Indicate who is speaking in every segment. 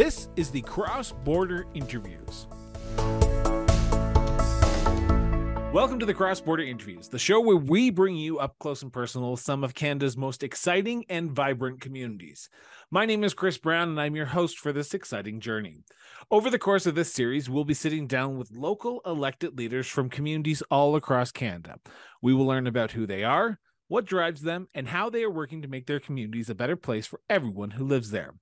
Speaker 1: This is the Cross Border Interviews. Welcome to the Cross Border Interviews, the show where we bring you up close and personal some of Canada's most exciting and vibrant communities. My name is Chris Brown, and I'm your host for this exciting journey. Over the course of this series, we'll be sitting down with local elected leaders from communities all across Canada. We will learn about who they are, what drives them, and how they are working to make their communities a better place for everyone who lives there.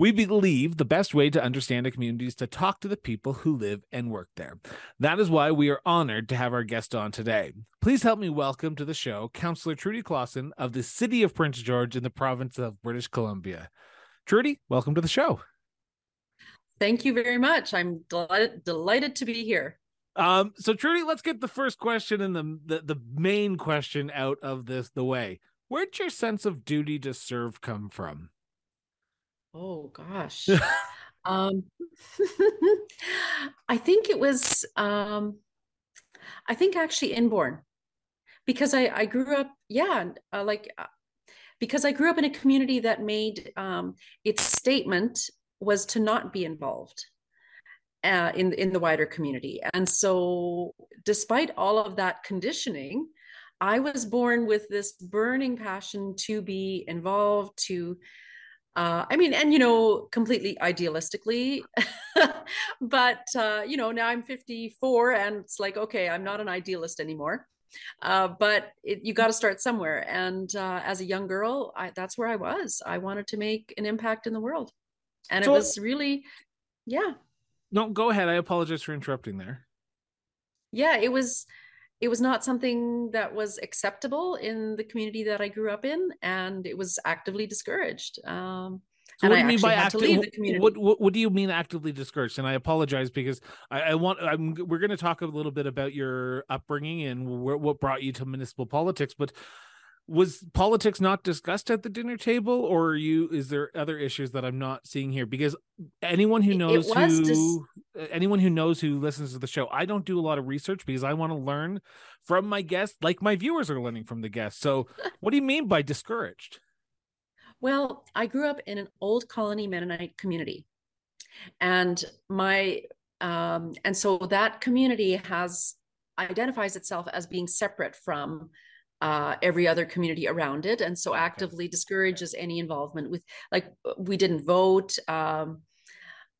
Speaker 1: We believe the best way to understand a community is to talk to the people who live and work there. That is why we are honored to have our guest on today. Please help me welcome to the show Councillor Trudy Klassen of the City of Prince George in the province of British Columbia. Trudy, welcome to the show.
Speaker 2: Thank you very much. I'm delighted, delighted to be here.
Speaker 1: Um, so Trudy, let's get the first question and the, the the main question out of this the way. Where'd your sense of duty to serve come from?
Speaker 2: Oh gosh. um I think it was um I think actually inborn because I I grew up yeah uh, like uh, because I grew up in a community that made um its statement was to not be involved uh, in in the wider community and so despite all of that conditioning I was born with this burning passion to be involved to uh, I mean, and you know, completely idealistically, but uh, you know, now I'm 54, and it's like, okay, I'm not an idealist anymore. Uh, but it, you got to start somewhere. And uh, as a young girl, I, that's where I was. I wanted to make an impact in the world, and so, it was really, yeah.
Speaker 1: No, go ahead. I apologize for interrupting there.
Speaker 2: Yeah, it was it was not something that was acceptable in the community that I grew up in, and it was actively discouraged. Um,
Speaker 1: so what do you mean by actively? What, what, what do you mean actively discouraged? And I apologize because I, I want I'm we're going to talk a little bit about your upbringing and wh- what brought you to municipal politics, but was politics not discussed at the dinner table or are you is there other issues that i'm not seeing here? Because anyone who knows who dis- anyone who knows who listens to the show i don't do a lot of research because i want to learn from my guests like my viewers are learning from the guests. So what do you mean by discouraged?
Speaker 2: Well i grew up in an old colony mennonite community. And my um and so that community has identifies itself as being separate from uh, every other community around it. And so actively discourages any involvement with like we didn't vote um,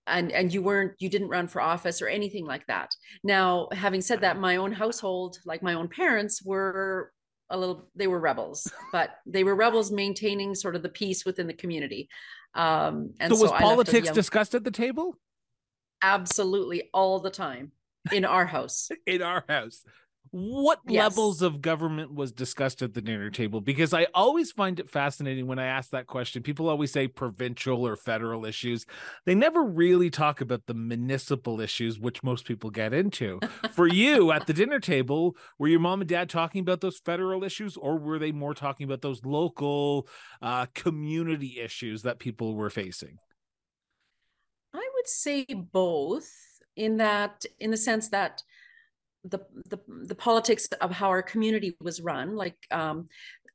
Speaker 2: and and you weren't you didn't run for office or anything like that. Now having said that my own household like my own parents were a little they were rebels but they were rebels maintaining sort of the peace within the community. Um and
Speaker 1: so was politics young... discussed at the table?
Speaker 2: Absolutely all the time in our house.
Speaker 1: In our house what yes. levels of government was discussed at the dinner table? Because i always find it fascinating when i ask that question people always say provincial or federal issues. They never really talk about the municipal issues which most people get into. For you at the dinner table were your mom and dad talking about those federal issues or were they more talking about those local uh, community issues that people were facing?
Speaker 2: I would say both in that in the sense that the, the the politics of how our community was run. Like um,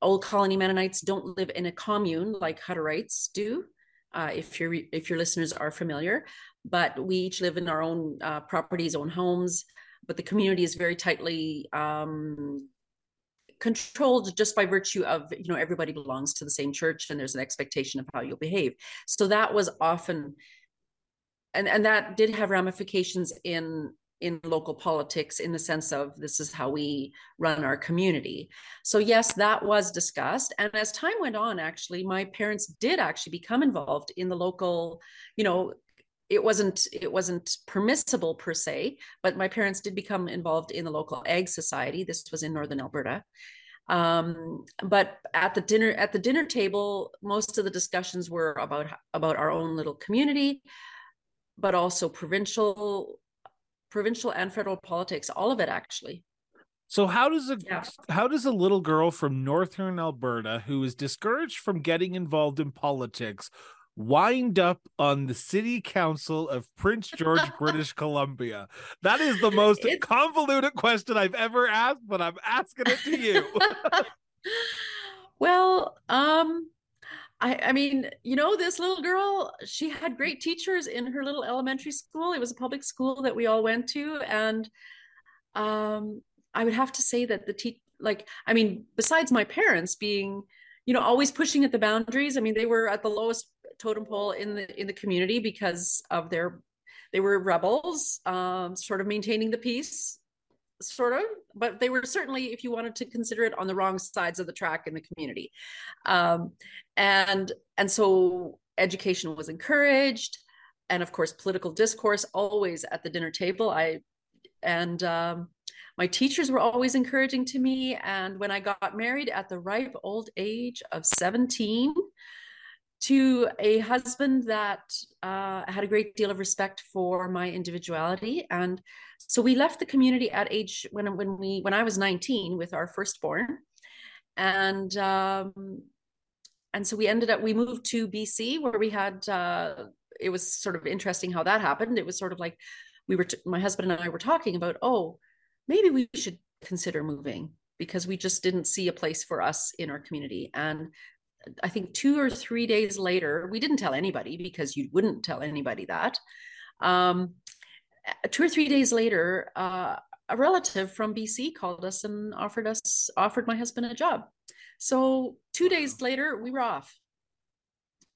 Speaker 2: old colony Mennonites don't live in a commune like Hutterites do. Uh, if your if your listeners are familiar, but we each live in our own uh, properties, own homes. But the community is very tightly um, controlled just by virtue of you know everybody belongs to the same church and there's an expectation of how you'll behave. So that was often and and that did have ramifications in in local politics in the sense of this is how we run our community. So, yes, that was discussed. And as time went on, actually, my parents did actually become involved in the local, you know, it wasn't it wasn't permissible per se but my parents did become involved in the local egg society this was in northern alberta um, but at the dinner at the dinner table most of the discussions were about about our own little community but also provincial provincial and federal politics, all of it actually.
Speaker 1: So how does a yeah. how does a little girl from northern Alberta who is discouraged from getting involved in politics wind up on the city council of Prince George, British Columbia? That is the most it's... convoluted question I've ever asked, but I'm asking it to you.
Speaker 2: well, um I, I mean, you know, this little girl, she had great teachers in her little elementary school. It was a public school that we all went to. And um, I would have to say that the teach, like, I mean, besides my parents being, you know, always pushing at the boundaries. I mean, they were at the lowest totem pole in the in the community because of their they were rebels, um, sort of maintaining the peace sort of but they were certainly if you wanted to consider it on the wrong sides of the track in the community. Um, and and so education was encouraged and of course political discourse always at the dinner table. I and um, my teachers were always encouraging to me and when i got married at the ripe old age of 17 to a husband that uh, had a great deal of respect for my individuality. And so we left the community at age when when we when i was 19 with our firstborn. And um, and so we ended up we moved to bc where we had uh, it was sort of interesting how that happened. It was sort of like we were t- my husband and i were talking about oh maybe we should consider moving because we just didn't see a place for us in our community. And I think two or three days later, we didn't tell anybody because you wouldn't tell anybody that. Um, two or three days later, uh, a relative from BC called us and offered us offered my husband a job. So two days later, we were off.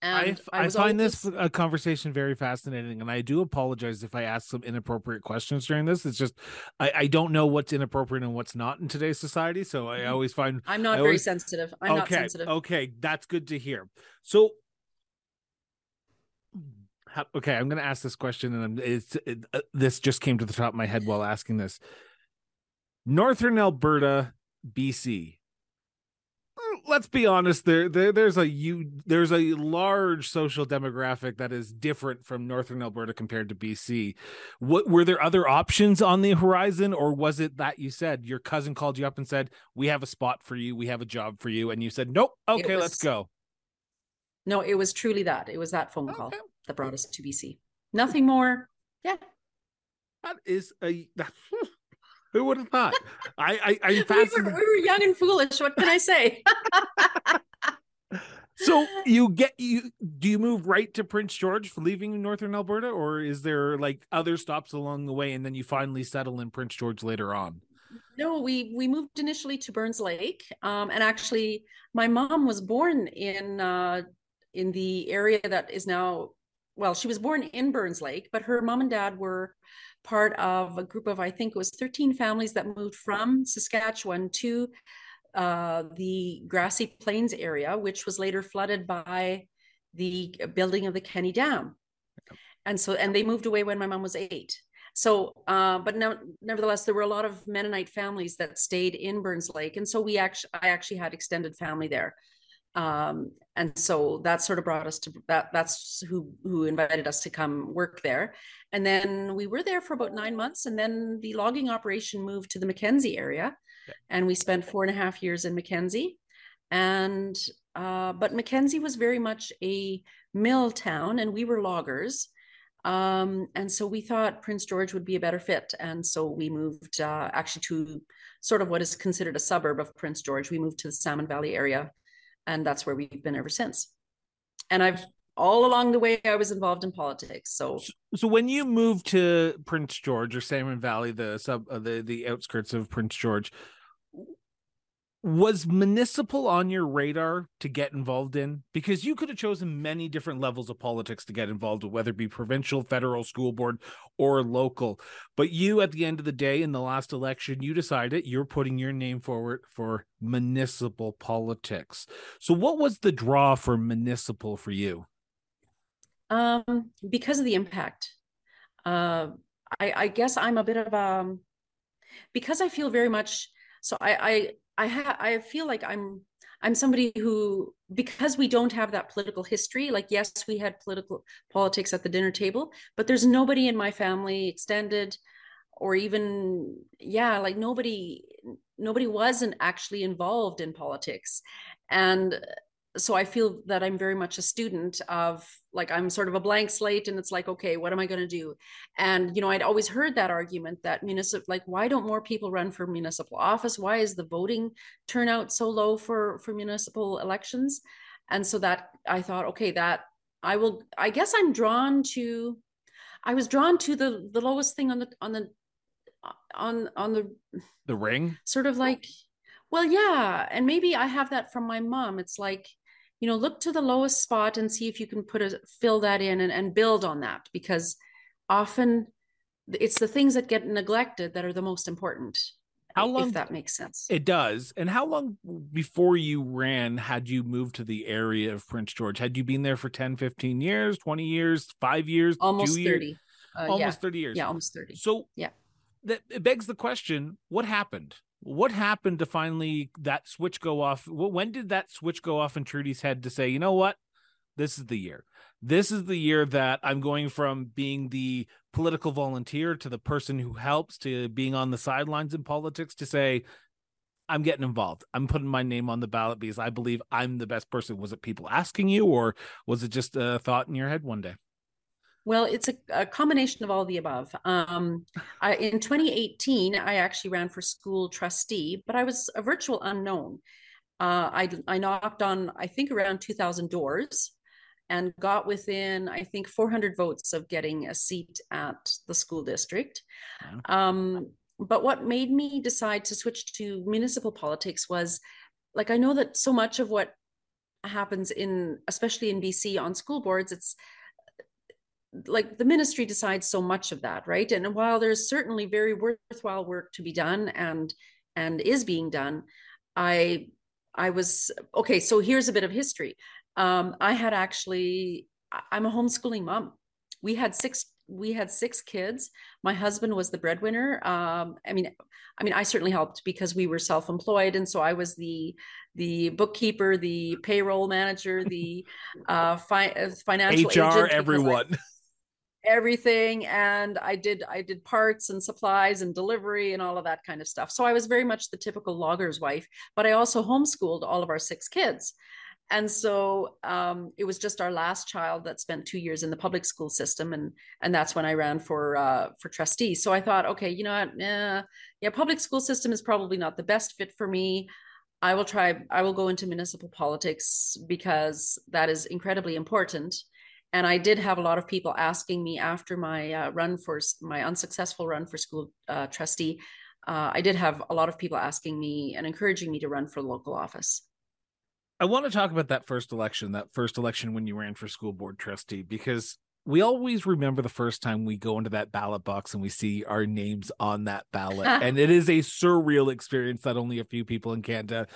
Speaker 1: And I, I, I find always... this a conversation very fascinating, and I do apologize if I ask some inappropriate questions during this. It's just I, I don't know what's inappropriate and what's not in today's society, so I mm-hmm. always find
Speaker 2: I'm not
Speaker 1: I
Speaker 2: very
Speaker 1: always...
Speaker 2: sensitive. I'm
Speaker 1: okay,
Speaker 2: not sensitive.
Speaker 1: Okay, that's good to hear. So, okay, I'm going to ask this question, and it's it, uh, this just came to the top of my head while asking this. Northern Alberta, BC let's be honest there, there there's a you there's a large social demographic that is different from northern alberta compared to bc what were there other options on the horizon or was it that you said your cousin called you up and said we have a spot for you we have a job for you and you said nope okay was, let's go.
Speaker 2: No it was truly that. It was that phone call okay. that brought us to bc nothing more. Yeah.
Speaker 1: That is a that, who would have thought? I, I, I'm fascinated.
Speaker 2: We were, we were young and foolish. What can I say?
Speaker 1: so you get you do you move right to Prince George for leaving northern Alberta, or is there like other stops along the way, and then you finally settle in Prince George later on?
Speaker 2: No, we we moved initially to Burns Lake, um, and actually, my mom was born in uh, in the area that is now well, she was born in Burns Lake, but her mom and dad were part of a group of, I think it was 13 families that moved from Saskatchewan to uh, the grassy plains area, which was later flooded by the building of the Kenney Dam. And so, and they moved away when my mom was eight. So, uh, but no, nevertheless, there were a lot of Mennonite families that stayed in Burns Lake, and so we actually, I actually had extended family there um, and so that sort of brought us to that that's who who invited us to come work there. And then we were there for about nine months and then the logging operation moved to the mackenzie area. And we spent four and a half years in mackenzie. And uh, but mackenzie was very much a mill town and we were loggers. Um, and so we thought prince george would be a better fit. And so we moved uh, actually to sort of what is considered a suburb of prince george. We moved to the salmon valley area and that's where we've been ever since. And i've all along the way i was involved in politics so
Speaker 1: so when you moved to prince george or salmon valley the sub uh, the the outskirts of prince george was municipal on your radar to get involved in? Because you could have chosen many different levels of politics to get involved with whether it be provincial federal school board or local. But you at the end of the day in the last election you decided you're putting your name forward for municipal politics. So what was the draw for municipal for you?
Speaker 2: Um because of the impact. Uh i i guess i'm a bit of um because i feel very much so i i I have I feel like I'm I'm somebody who because we don't have that political history like yes we had political politics at the dinner table but there's nobody in my family extended or even yeah like nobody nobody wasn't actually involved in politics. And so I feel that I'm very much a student of like I'm sort of a blank slate and it's like okay what am I going to do and you know I'd always heard that argument that municipal like why don't more people run for municipal office why is the voting turnout so low for for municipal elections and so that I thought, okay, that I will. I guess I'm drawn to. I was drawn to the the lowest thing on the on the uh, on on the
Speaker 1: the ring.
Speaker 2: Sort of like, well, yeah, and maybe I have that from my mom. It's like, you know, look to the lowest spot and see if you can put a fill that in and, and build on that because often it's the things that get neglected that are the most important how long if that makes sense.
Speaker 1: It does. And how long before you ran had you moved to the area of prince george? Had you been there for 10 15 years 20 years five years
Speaker 2: almost 30
Speaker 1: uh, almost yeah. 30 years.
Speaker 2: Yeah almost 30
Speaker 1: so
Speaker 2: yeah.
Speaker 1: that it begs the question what happened what happened to finally that switch go off when did that switch go off in trudy's head to say you know what this is the year this is the year that I'm going from being the political volunteer to the person who helps to being on the sidelines in politics to say, I'm getting involved. I'm putting my name on the ballot because I believe I'm the best person. Was it people asking you, or was it just a thought in your head one day?
Speaker 2: Well, it's a, a combination of all the above. Um, I, in 2018, I actually ran for school trustee, but I was a virtual unknown. Uh, I, I knocked on, I think, around 2,000 doors and got within, I think, 400 votes of getting a seat at the school district. Um, but what made me decide to switch to municipal politics was like, I know that so much of what happens in, especially in BC on school boards, it's like the ministry decides so much of that, right? And while there's certainly very worthwhile work to be done and and is being done, I I was okay. So here's a bit of history. Um, I had actually, I'm a homeschooling mom. We had six, we had six kids. My husband was the breadwinner. Um, I mean, I mean, I certainly helped because we were self-employed, and so I was the the bookkeeper, the payroll manager, the uh, fi- uh, financial
Speaker 1: HR, everyone.
Speaker 2: Everything and i did i did parts and supplies and delivery and all of that kind of stuff. So i was very much the typical logger's wife but i also homeschooled all of our six kids. And so um, it was just our last child that spent two years in the public school system and and that's when i ran for uh, for trustee. So i thought okay you know what? Yeah, yeah public school system is probably not the best fit for me. I will try i will go into municipal politics because that is incredibly important and i did have a lot of people asking me after my uh, run for my unsuccessful run for school uh, trustee uh, i did have a lot of people asking me and encouraging me to run for local office
Speaker 1: I want to talk about that first election, that first election when you ran for school board trustee, because we always remember the first time we go into that ballot box and we see our names on that ballot. and it is a surreal experience that only a few people in Canada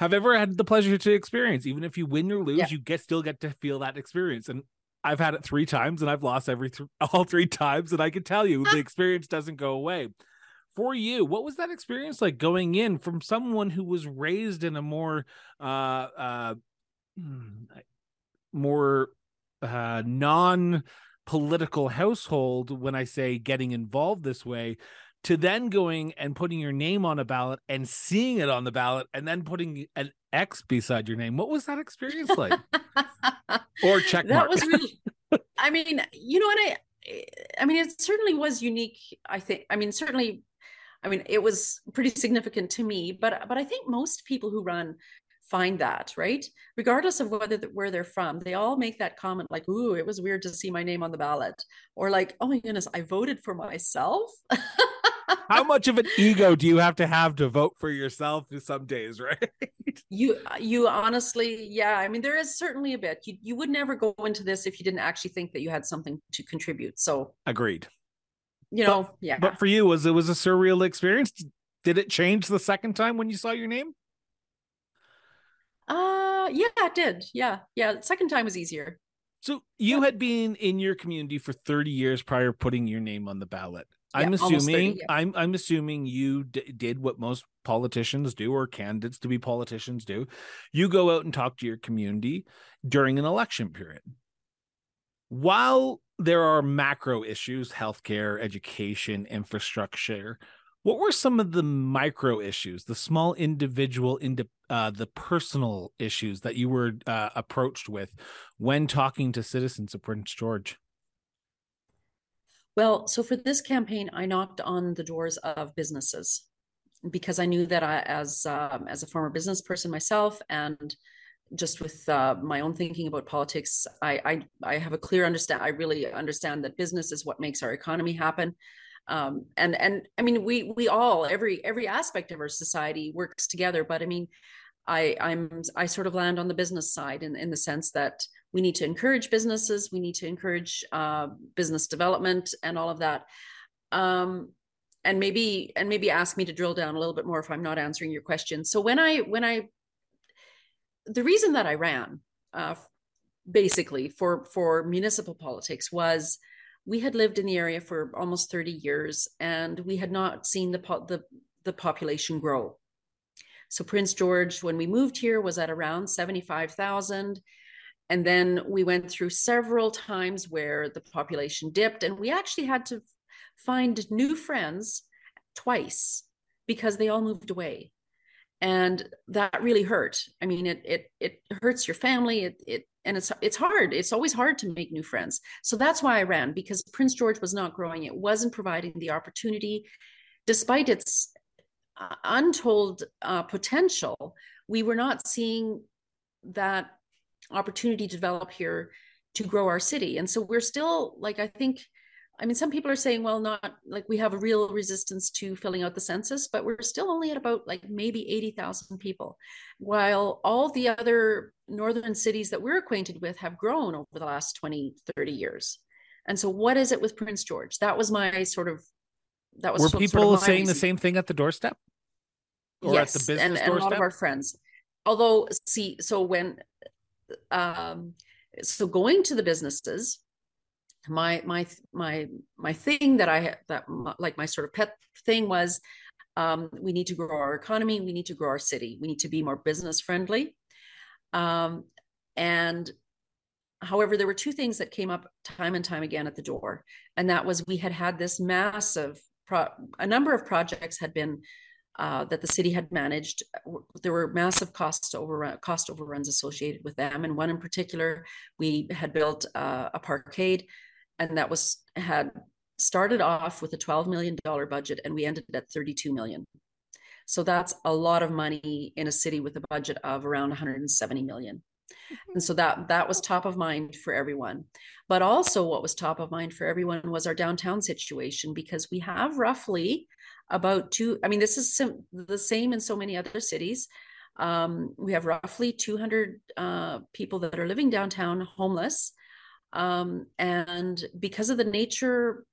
Speaker 1: have ever had the pleasure to experience. Even if you win or lose, yeah. you get still get to feel that experience. And I've had it three times and I've lost every th- all three times. And I can tell you the experience doesn't go away for you what was that experience like going in from someone who was raised in a more uh uh hmm, more uh non political household when i say getting involved this way to then going and putting your name on a ballot and seeing it on the ballot and then putting an X beside your name. What was that experience like? or check
Speaker 2: That was really I mean, you know what I I mean it certainly was unique, I think. I mean, certainly I mean, it was pretty significant to me, but but I think most people who run find that right regardless of whether where they're from they all make that comment like ooh it was weird to see my name on the ballot or like oh my goodness i voted for myself
Speaker 1: how much of an ego do you have to have to vote for yourself some days right
Speaker 2: you you honestly yeah i mean there is certainly a bit you, you would never go into this if you didn't actually think that you had something to contribute so
Speaker 1: agreed
Speaker 2: you know,
Speaker 1: but,
Speaker 2: yeah.
Speaker 1: But for you, was it was a surreal experience? Did it change the second time when you saw your name?
Speaker 2: Uh yeah, it did. Yeah. Yeah. second time was easier.
Speaker 1: So you yeah. had been in your community for 30 years prior putting your name on the ballot. I'm yeah, assuming 30, yeah. I'm I'm assuming you d- did what most politicians do or candidates to be politicians do. You go out and talk to your community during an election period. While there are macro issues, healthcare, education, infrastructure. What were some of the micro issues, the small individual, into uh, the personal issues that you were uh, approached with when talking to citizens of Prince George?
Speaker 2: Well, so for this campaign, I knocked on the doors of businesses because I knew that I, as um, as a former business person myself, and just with uh, my own thinking about politics, I, I I have a clear understand. I really understand that business is what makes our economy happen, um, and and I mean we we all every every aspect of our society works together. But I mean, I I'm I sort of land on the business side in in the sense that we need to encourage businesses, we need to encourage uh, business development and all of that. Um, and maybe and maybe ask me to drill down a little bit more if I'm not answering your question. So when I when I the reason that I ran uh, basically for for municipal politics was we had lived in the area for almost 30 years and we had not seen the the the population grow. So Prince George when we moved here was at around 75,000 and then we went through several times where the population dipped and we actually had to find new friends twice because they all moved away. And that really hurt. I mean it it it hurts your family. It it and it's it's hard. It's always hard to make new friends. So that's why i ran because prince george was not growing. It wasn't providing the opportunity. Despite its uh, untold uh, potential we were not seeing that opportunity to develop here to grow our city and so we're still like i think I mean, some people are saying, well, not like we have a real resistance to filling out the census, but we're still only at about like maybe 80,000 people, while all the other northern cities that we're acquainted with have grown over the last 20, 30 years. And so, what is it with Prince George? That was my sort of, that was
Speaker 1: were people sort of saying reason. the same thing at the doorstep?
Speaker 2: Or yes, at the business and, and a lot of our friends. Although, see, so when, um, so going to the businesses, my my my my thing that I that like my sort of pet thing was um, we need to grow our economy, we need to grow our city, we need to be more business friendly. Um, and however, there were two things that came up time and time again at the door, and that was we had had this massive pro- a number of projects had been uh, that the city had managed. There were massive cost overrun, cost overruns associated with them, and one in particular, we had built uh, a parkade and that was had started off with a 12 million dollar budget and we ended at 32 million so that's a lot of money in a city with a budget of around 170 million. And so that that was top of mind for everyone. But also what was top of mind for everyone was our downtown situation because we have roughly about two i mean this is sim- the same in so many other cities. Um, we have roughly 200 uh, people that are living downtown homeless. Um, and because of the nature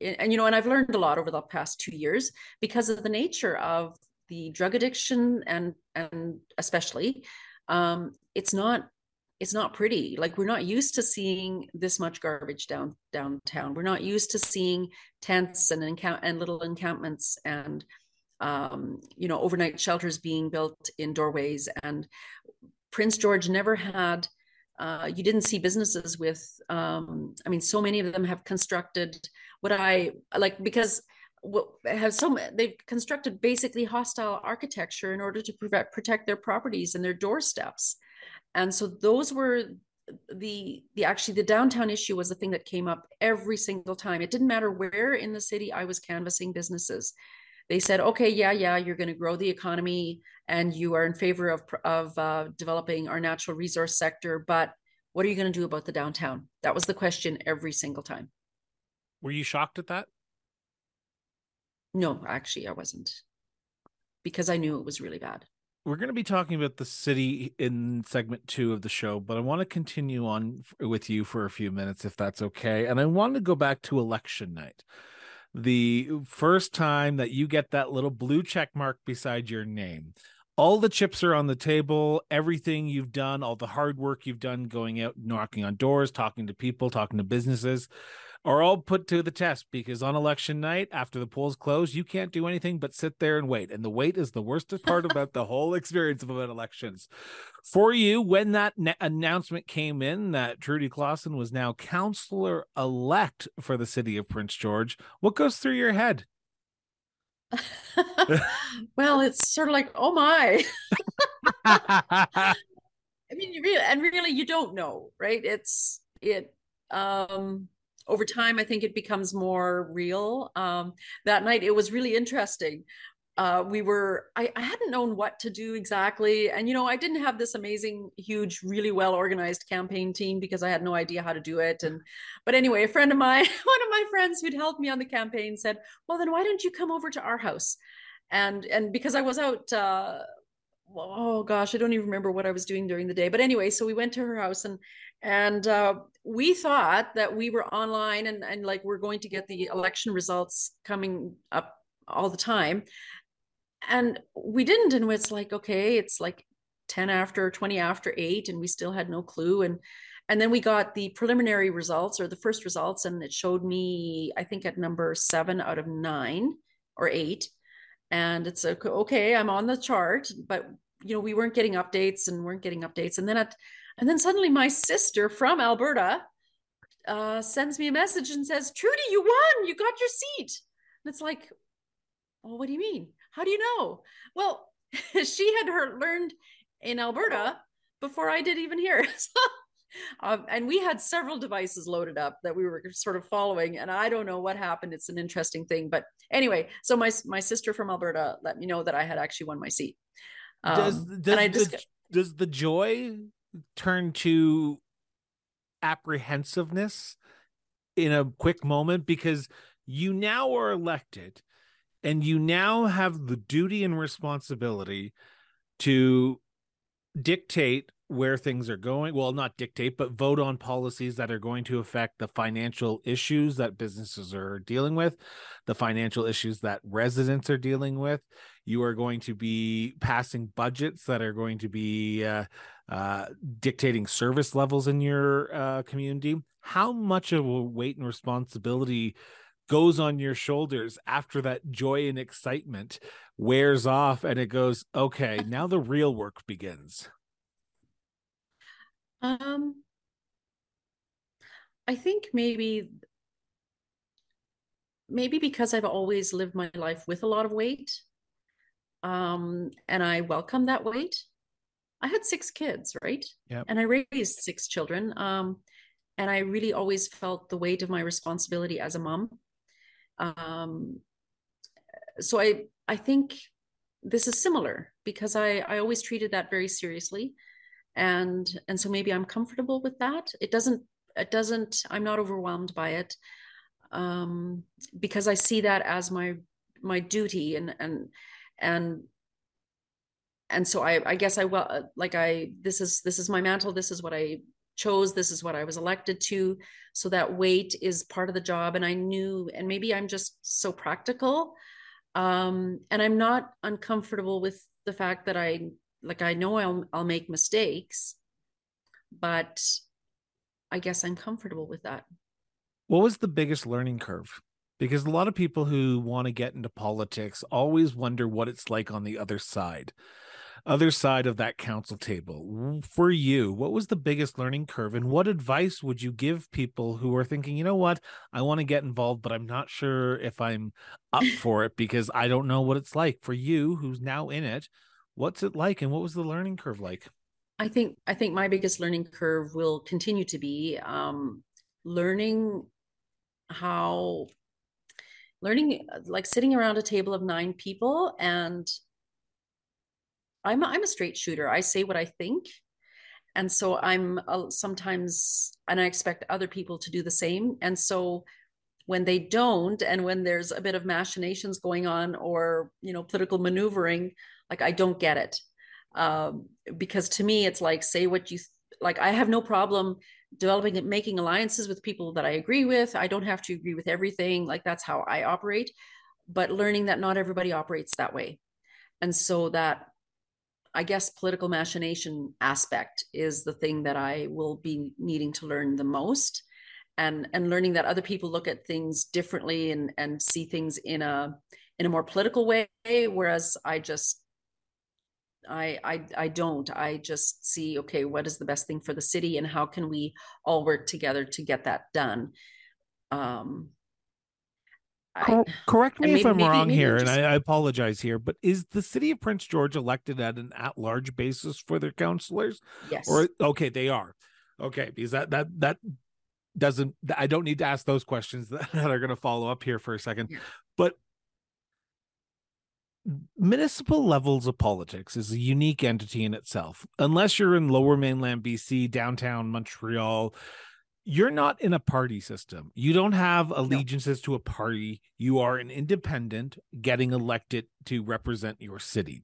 Speaker 2: and you know and i've learned a lot over the past two years because of the nature of the drug addiction and and especially um, it's not it's not pretty. Like we're not used to seeing this much garbage down downtown. We're not used to seeing tents and encamp and little encampments and um, you know overnight shelters being built in doorways. And prince george never had uh, you didn't see businesses with um, i mean so many of them have constructed what i like because have some they've constructed basically hostile architecture in order to prevent, protect their properties and their doorsteps. And so those were the the actually the downtown issue was the thing that came up every single time. It didn't matter where in the city i was canvassing businesses. They said okay yeah yeah you're going to grow the economy and you are in favor of of uh, developing our natural resource sector but what are you going to do about the downtown? That was the question every single time.
Speaker 1: Were you shocked at that
Speaker 2: no actually i wasn't because i knew it was really bad
Speaker 1: we're going to be talking about the city in segment two of the show, but I want to continue on with you for a few minutes, if that's okay. And I want to go back to election night the first time that you get that little blue check mark beside your name. All the chips are on the table, everything you've done, all the hard work you've done going out, knocking on doors, talking to people, talking to businesses are all put to the test because on election night, after the polls close, you can't do anything but sit there and wait. And the wait is the worst part about the whole experience of about elections. For you, when that ne- announcement came in that Trudy Klassen was now councillor elect for the city of Prince George, what goes through your head?
Speaker 2: well, it's sort of like, oh my. I mean, you really, and really, you don't know, right? It's it. Um, over time, I think it becomes more real. Um, that night, it was really interesting. uh, we were I, I hadn't known what to do exactly and you know i didn't have this amazing huge really well organized campaign team because i had no idea how to do it and but anyway a friend of mine one of my friends who'd helped me on the campaign said well then why don't you come over to our house and and because i was out uh, oh gosh i don't even remember what i was doing during the day but anyway so we went to her house and and uh, we thought that we were online and and like we're going to get the election results coming up all the time. And we didn't and it's like okay it's like 10 after 20 after 8 and we still had no clue. And and then we got the preliminary results or the first results and it showed me i think at number 7 out of 9 or 8 and it's okay i'm on the chart but you know we weren't getting updates and weren't getting updates. And then at and then suddenly my sister from alberta uh, sends me a message and says trudy you won you got your seat and it's like well what do you mean how do you know? Well, she had her learned in Alberta before I did even here. um, and we had several devices loaded up that we were sort of following, and I don't know what happened. It's an interesting thing, but anyway, so my my sister from Alberta let me know that I had actually won my seat.
Speaker 1: Um, does does, just, does the joy turn to apprehensiveness in a quick moment because you now are elected and you now have the duty and responsibility to dictate where things are going. Well not dictate but vote on policies that are going to affect the financial issues that businesses are dealing with the financial issues that residents are dealing with. You are going to be passing budgets that are going to be uh, uh, dictating service levels in your uh, community how much of a weight and responsibility goes on your shoulders after that joy and excitement wears off and it goes okay now the real work begins.
Speaker 2: Um i think maybe maybe because i've always lived my life with a lot of weight um and i welcome that weight i had six kids right?
Speaker 1: Yeah
Speaker 2: and i raised six children um and i really always felt the weight of my responsibility as a mom. Um, so I I think this is similar because I I always treated that very seriously, and and so maybe I'm comfortable with that. It doesn't it doesn't I'm not overwhelmed by it um, because I see that as my my duty and and and and so I I guess I well like I this is this is my mantle. This is what I chose. This is what i was elected to. So that weight is part of the job. And i knew and maybe i'm just so practical um and i'm not uncomfortable with the fact that i like i know i'll i'll make mistakes but i guess i'm comfortable with that.
Speaker 1: What was the biggest learning curve? Because a lot of people who want to get into politics always wonder what it's like on the other side other side of that council table. For you what was the biggest learning curve and what advice would you give people who are thinking you know what? I want to get involved but i'm not sure if i'm up for it because i don't know what it's like. For you who's now in it what's it like and what was the learning curve like?
Speaker 2: I think i think my biggest learning curve will continue to be um, learning how learning like sitting around a table of nine people and I'm a, I'm a straight shooter. I say what I think. And so I'm sometimes, and I expect other people to do the same. And so when they don't, and when there's a bit of machinations going on or, you know, political maneuvering, like I don't get it. Um, because to me, it's like, say what you, th- like, I have no problem developing and making alliances with people that I agree with. I don't have to agree with everything. Like that's how I operate, but learning that not everybody operates that way. And so that I guess political machination aspect is the thing that I will be needing to learn the most and and learning that other people look at things differently and and see things in a in a more political way whereas I just I, I I don't. I just see okay, what is the best thing for the city, and how can we all work together to get that done? Um,
Speaker 1: I, Correct me maybe, if I'm maybe, wrong maybe here, just... and I, I, apologize here, but is the city of Prince George elected at an at-large basis for their councilors?
Speaker 2: Yes.
Speaker 1: Or okay, they are. Okay, because that that that doesn't. I don't need to ask those questions that, that are going to follow up here for a second. Yeah. But municipal levels of politics is a unique entity in itself. Unless you're in lower mainland BC, downtown Montreal, you're not in a party system. You don't have allegiances no. to a party. You are an independent getting elected to represent your city.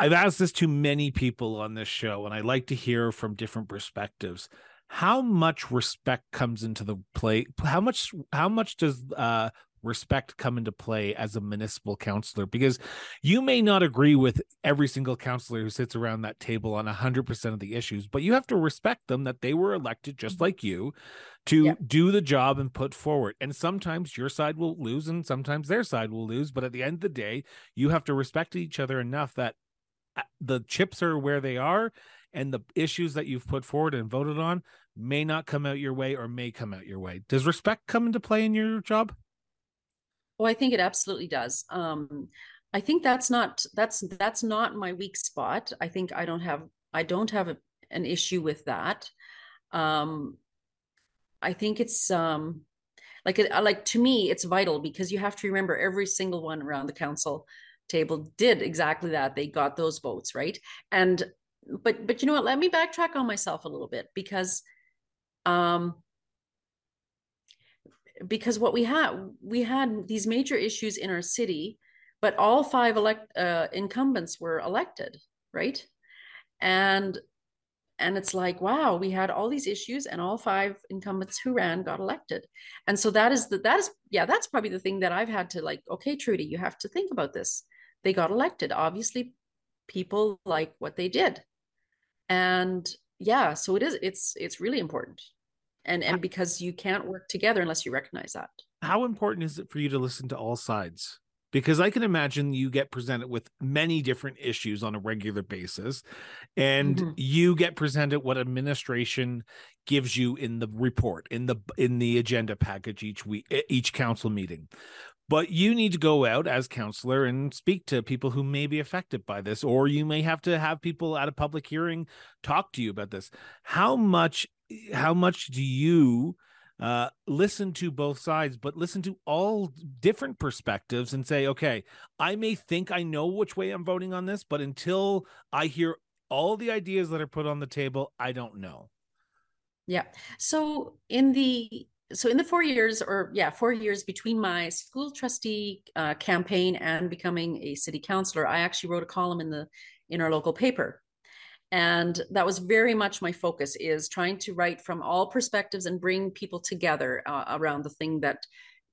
Speaker 1: I've asked this to many people on this show, and I like to hear from different perspectives. How much respect comes into the play? How much? How much does uh, respect come into play as a municipal councilor because you may not agree with every single councilor who sits around that table on 100% of the issues but you have to respect them that they were elected just like you to do the job and put forward. And sometimes your side will lose and sometimes their side will lose but at the end of the day you have to respect each other enough that uh, the chips are where they are and the issues that you've put forward and voted on may not come out your way or may come out your way. Does respect come into play in your job
Speaker 2: Oh, I think it absolutely does. Um, I think that's not that's that's not my weak spot. I think I don't have I don't have a, an issue with that. Um, I think it's um, like like to me it's vital because you have to remember every single one around the council table did exactly that. They got those votes right, and but but you know what? Let me backtrack on myself a little bit because um because what we had we had these major issues in our city but all five elect uh, incumbents were elected right? And and it's like wow we had all these issues and all five incumbents who ran got elected. And so that is the that is yeah that's probably the thing that i've had to like okay trudy you have to think about this. They got elected. Obviously people like what they did. And yeah so it is it's it's really important and and because you can't work together unless you recognize that.
Speaker 1: How important is it for you to listen to all sides? Because i can imagine you get presented with many different issues on a regular basis and mm-hmm. you get presented what administration gives you in the report in the in the agenda package each week each council meeting. But you need to go out as councilor and speak to people who may be affected by this or you may have to have people at a public hearing talk to you about this. How much how much do you uh, listen to both sides, but listen to all different perspectives and say, okay, I may think I know which way I'm voting on this, but until I hear all the ideas that are put on the table, I don't know.
Speaker 2: Yeah. So in the so in the four years or yeah four years between my school trustee uh, campaign and becoming a city councilor i actually wrote a column in the in our local paper and that was very much my focus is trying to write from all perspectives and bring people together uh, around the thing that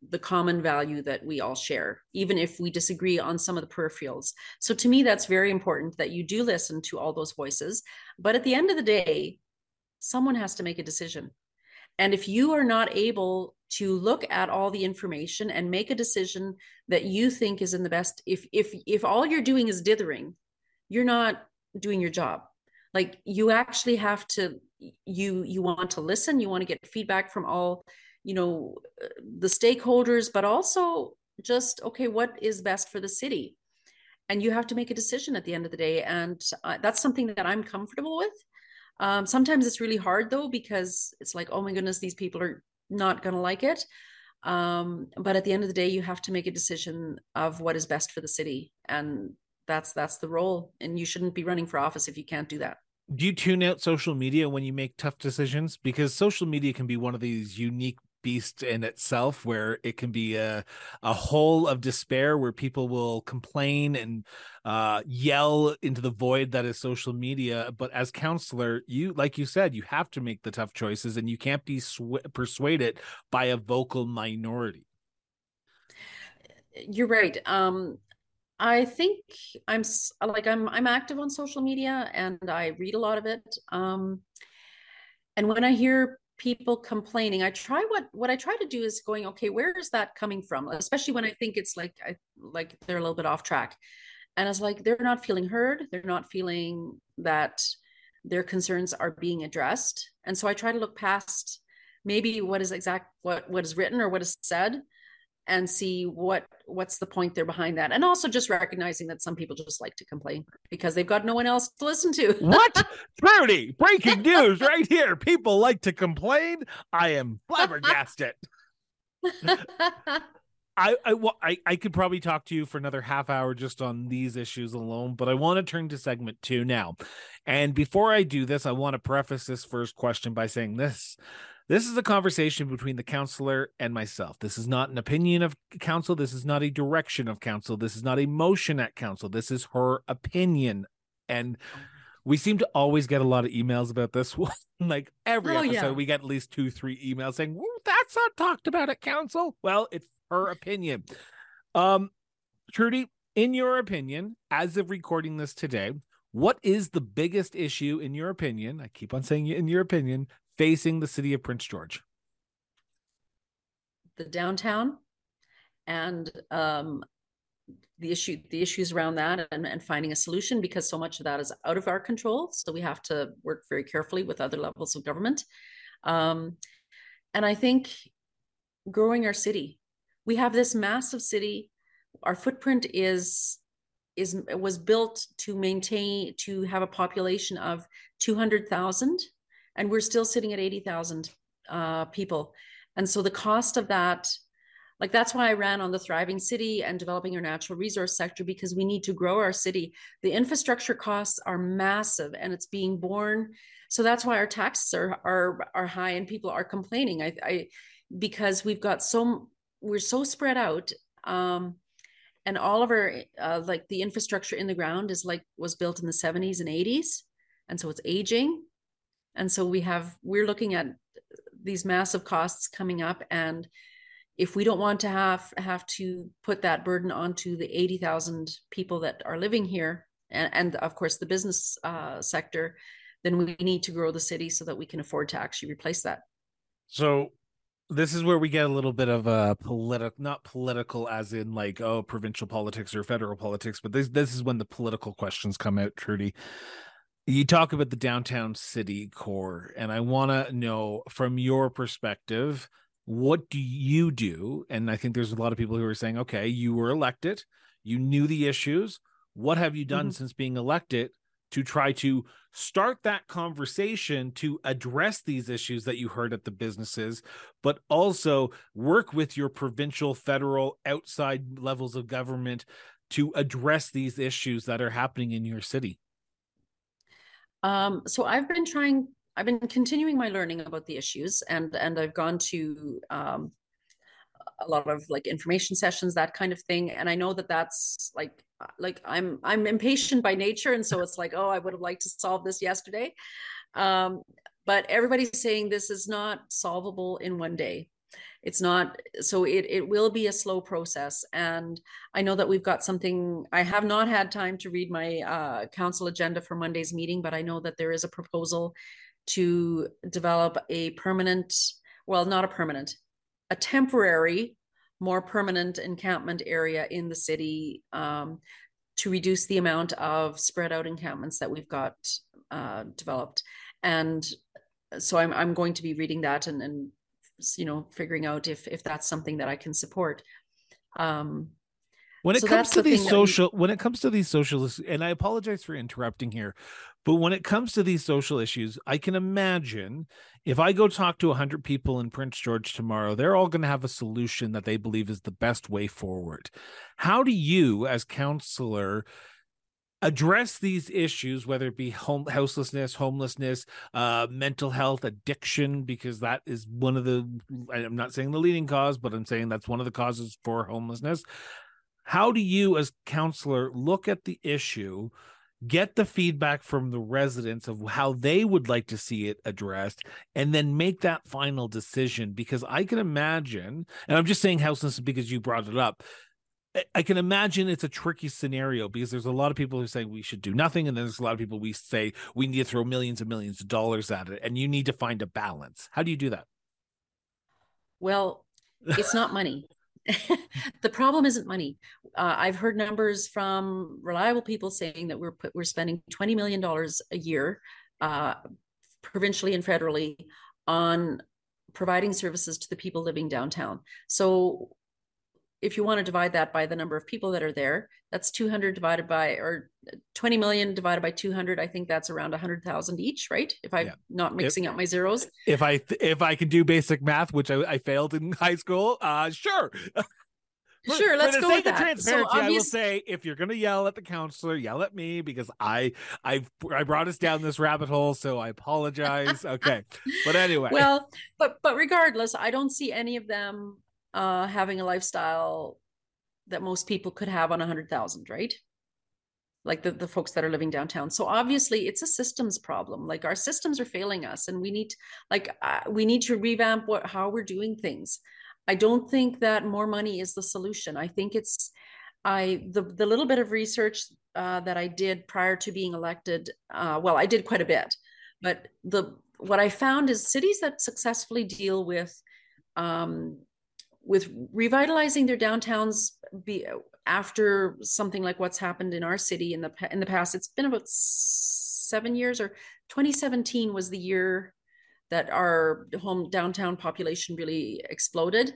Speaker 2: the common value that we all share even if we disagree on some of the peripherals. So to me that's very important that you do listen to all those voices. But at the end of the day someone has to make a decision. And if you are not able to look at all the information and make a decision that you think is in the best if if if all you're doing is dithering you're not doing your job like you actually have to you you want to listen you want to get feedback from all you know the stakeholders but also just okay what is best for the city? And you have to make a decision at the end of the day and uh, that's something that i'm comfortable with. Um, sometimes it's really hard though because it's like oh my goodness these people are not going to like it. Um, but at the end of the day you have to make a decision of what is best for the city and that's that's the role and you shouldn't be running for office if you can't do that.
Speaker 1: Do you tune out social media when you make tough decisions? Because social media can be one of these unique beasts in itself where it can be a, a hole of despair where people will complain and uh, yell into the void that is social media. But as councilor you like you said you have to make the tough choices and you can't be sw- persuaded by a vocal minority.
Speaker 2: You're right. Um I think I'm like I'm I'm active on social media and I read a lot of it. Um, and when I hear people complaining, I try what what I try to do is going, okay, where is that coming from? Especially when I think it's like I like they're a little bit off track. And it's like they're not feeling heard, they're not feeling that their concerns are being addressed. And so I try to look past maybe what is exact what what is written or what is said and see what what's the point there behind that. And also just recognizing that some people just like to complain because they've got no one else to listen to.
Speaker 1: What? Trudy breaking news right here. People like to complain. I am flabbergasted. I I, well, I I could probably talk to you for another half hour just on these issues alone, but I want to turn to segment two now. And before I do this, I want to preface this first question by saying this. This is a conversation between the councilor and myself. This is not an opinion of council. This is not a direction of council. This is not a motion at council. This is her opinion. And we seem to always get a lot of emails about this one. like every oh, episode, yeah. we get at least two, three emails saying, well, that's not talked about at council. Well, it's her opinion. Um, Trudy, in your opinion, as of recording this today, what is the biggest issue in your opinion? I keep on saying in your opinion facing the city of Prince George?
Speaker 2: The downtown and um, the issue the issues around that and, and finding a solution because so much of that is out of our control. So we have to work very carefully with other levels of government. Um, and i think growing our city we have this massive city. Our footprint is is was built to maintain to have a population of 200,000 and we're still sitting at 80,000 uh, people. And so the cost of that, like that's why I ran on the thriving city and developing our natural resource sector because we need to grow our city. The infrastructure costs are massive and it's being borne. So that's why our taxes are are are high and people are complaining. I, I because we've got so we're so spread out. Um, and all of our uh, like the infrastructure in the ground is like was built in the 70s and 80s and so it's aging and so we have we're looking at these massive costs coming up and if we don't want to have have to put that burden onto the 80,000 people that are living here and, and of course the business uh, sector then we need to grow the city so that we can afford to actually replace that.
Speaker 1: So this is where we get a little bit of a political not political as in like oh provincial politics or federal politics but this this is when the political questions come out trudy you talk about the downtown city core and i want to know from your perspective what do you do? And i think there's a lot of people who are saying okay you were elected you knew the issues. What have you done mm-hmm. since being elected to try to start that conversation to address these issues that you heard at the businesses but also work with your provincial federal outside levels of government to address these issues that are happening in your city
Speaker 2: um, so I've been trying, I've been continuing my learning about the issues and, and I've gone to um, a lot of like information sessions, that kind of thing. And I know that that's like, like I'm, I'm impatient by nature. And so it's like, oh, I would have liked to solve this yesterday. Um, but everybody's saying this is not solvable in one day it's not so it it will be a slow process and i know that we've got something i have not had time to read my uh, council agenda for monday's meeting but i know that there is a proposal to develop a permanent well not a permanent a temporary more permanent encampment area in the city um, to reduce the amount of spread out encampments that we've got uh, developed. And so I'm, I'm going to be reading that and, and you know figuring out if if that's something that i can support. Um
Speaker 1: when it so comes to these social we, when it comes to these social and i apologize for interrupting here but when it comes to these social issues i can imagine if i go talk to 100 people in prince george tomorrow they're all going to have a solution that they believe is the best way forward. How do you as councilor address these issues, whether it be home houselessness, homelessness, uh, mental health, addiction, because that is one of the I'm not saying the leading cause, but I'm saying that's one of the causes for homelessness. How do you, as councilor, look at the issue? Get the feedback from the residents of how they would like to see it addressed, and then make that final decision. Because I can imagine, and I'm just saying houselessness because you brought it up I can imagine it's a tricky scenario because there's a lot of people who say we should do nothing, and then there's a lot of people we say we need to throw millions and millions of dollars at it, and you need to find a balance. How do you do that?
Speaker 2: Well, it's not money. the problem isn't money. Uh, I've heard numbers from reliable people saying that we're we're spending twenty million dollars a year, uh, provincially and federally, on providing services to the people living downtown. So if you want to divide that by the number of people that are there, that's 200 divided by, or 20 million divided by 200. I think that's around 100,000 each, right? If I'm yeah. not mixing if, up my zeros.
Speaker 1: If I if I can do basic math, which I, I failed in high school, uh, sure. for,
Speaker 2: sure, let's go with that.
Speaker 1: transparency,
Speaker 2: So
Speaker 1: I will say if you're gonna yell at the councilor, yell at me because I I I brought us down this rabbit hole, so I apologize. Okay, but anyway,
Speaker 2: well but but regardless i don't see any of them uh having a lifestyle that most people could have on a hundred thousand right? Like the, the folks that are living downtown. So obviously it's a systems problem. Like our systems are failing us and we need like uh, we need to revamp what how we're doing things. I don't think that more money is the solution. I think it's i the the little bit of research uh, that i did prior to being elected uh, well i did quite a bit but the what I found is cities that successfully deal with um, with revitalizing their downtowns be, after something like what's happened in our city in the in the past. It's been about seven years, or 2017 was the year that our home downtown population really exploded.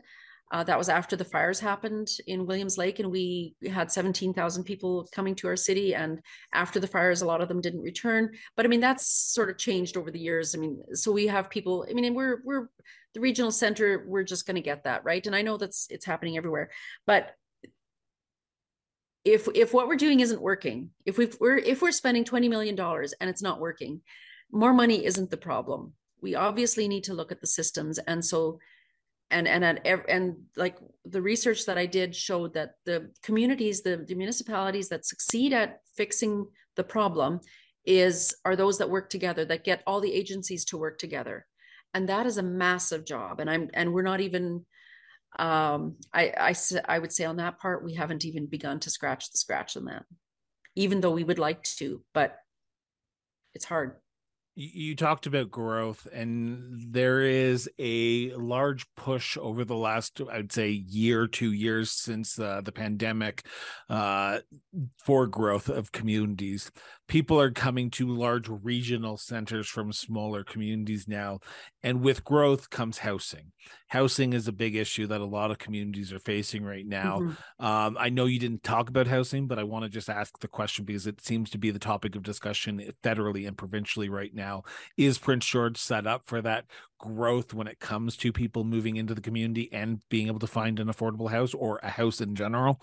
Speaker 2: Uh, that was after the fires happened in Williams Lake, and we had 17,000 people coming to our city. And after the fires, a lot of them didn't return. But I mean, that's sort of changed over the years. I mean, so we have people. I mean, and we're we're the regional center. We're just going to get that right. And I know that's it's happening everywhere. But if if what we're doing isn't working, if we we're if we're spending 20 million dollars and it's not working, more money isn't the problem. We obviously need to look at the systems, and so and and at and like the research that I did showed that the communities, the, the municipalities that succeed at fixing the problem is are those that work together, that get all the agencies to work together, and that is a massive job. And I'm and we're not even. Um, I I I would say on that part we haven't even begun to scratch the scratch on that, even though we would like to, but it's hard
Speaker 1: you talked about growth and there is a large push over the last i'd say year two years since uh, the pandemic uh, for growth of communities people are coming to large regional centers from smaller communities now and with growth comes housing. Housing is a big issue that a lot of communities are facing right now. Mm-hmm. um, i know you didn't talk about housing but i want to just ask the question because it seems to be the topic of discussion federally and provincially right now. Is prince george set up for that growth when it comes to people moving into the community and being able to find an affordable house or a house in general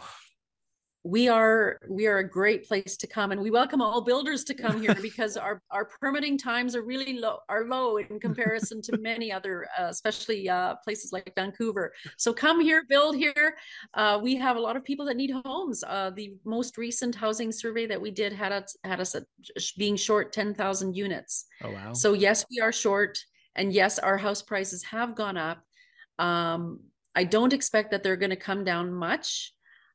Speaker 2: we are we are a great place to come and we welcome all builders to come here because our our permitting times are really low are low in comparison to many other uh, especially uh, places like vancouver. So come here build here. Uh, we have a lot of people that need homes. Uh, the most recent housing survey that we did had us had us being short 10000 units.
Speaker 1: Oh wow.
Speaker 2: So yes we are short and yes our house prices have gone up. Um, i don't expect that they're going to come down much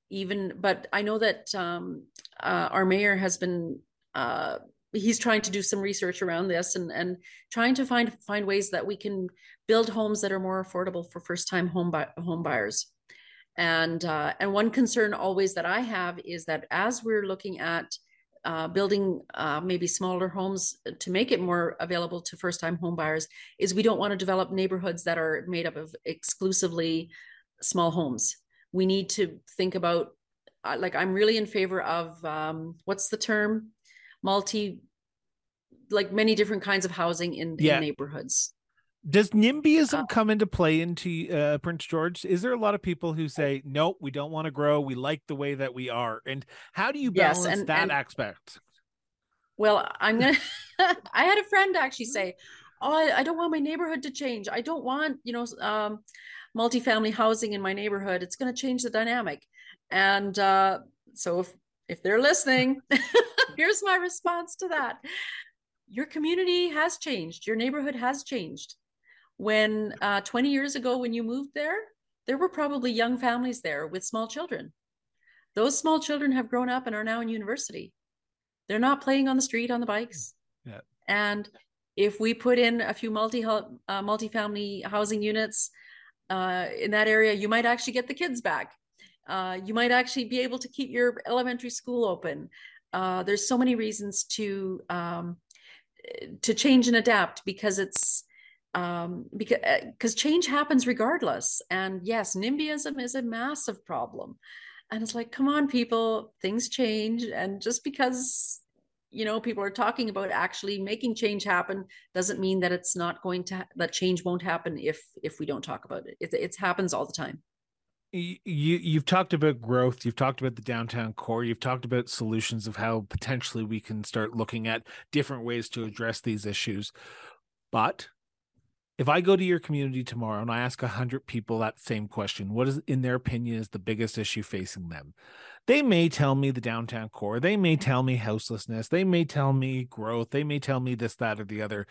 Speaker 2: even but i know that um, uh, our mayor has been uh, he's trying to do some research around this and and trying to find find ways that we can build homes that are more affordable for first time home buy, home buyers. And uh, and one concern always that i have is that as we're looking at uh, building uh, maybe smaller homes to make it more available to first time home buyers is we don't want to develop neighborhoods that are made up of exclusively small homes we need to think about uh, like i'm really in favor of um, what's the term? Multi like many different kinds of housing in, yeah. in neighborhoods.
Speaker 1: Does nimbyism uh, come into play into uh, prince george? Is there a lot of people who say nope we don't want to grow. We like the way that we are. And how do you balance yes, and, that and, aspect?
Speaker 2: Well i'm gonna i had a friend actually say oh I, I, don't want my neighborhood to change. I don't want you know um, multifamily housing in my neighborhood it's going to change the dynamic. And uh, so if if they're listening here's my response to that. Your community has changed. Your neighborhood has changed. When uh, 20 years ago when you moved there there were probably young families there with small children. Those small children have grown up and are now in university. They're not playing on the street on the bikes.
Speaker 1: Yeah.
Speaker 2: and if we put in a few multi uh, multi-family housing units uh, in that area, you might actually get the kids back. Uh, you might actually be able to keep your elementary school open. Uh, there's so many reasons to um, to change and adapt because it's um, because because uh, change happens regardless. And yes, NIMBYism is a massive problem. And it's like, come on, people, things change, and just because you know people are talking about actually making change happen doesn't mean that it's not going to that change won't happen if if we don't talk about it. It, it happens all the time.
Speaker 1: You you've talked about growth you've talked about the downtown core you've talked about solutions of how potentially we can start looking at different ways to address these issues. But if i go to your community tomorrow and i ask 100 people that same question what is in their opinion is the biggest issue facing them they may tell me the downtown core. They may tell me houselessness. They may tell me growth. They may tell me this that or the other.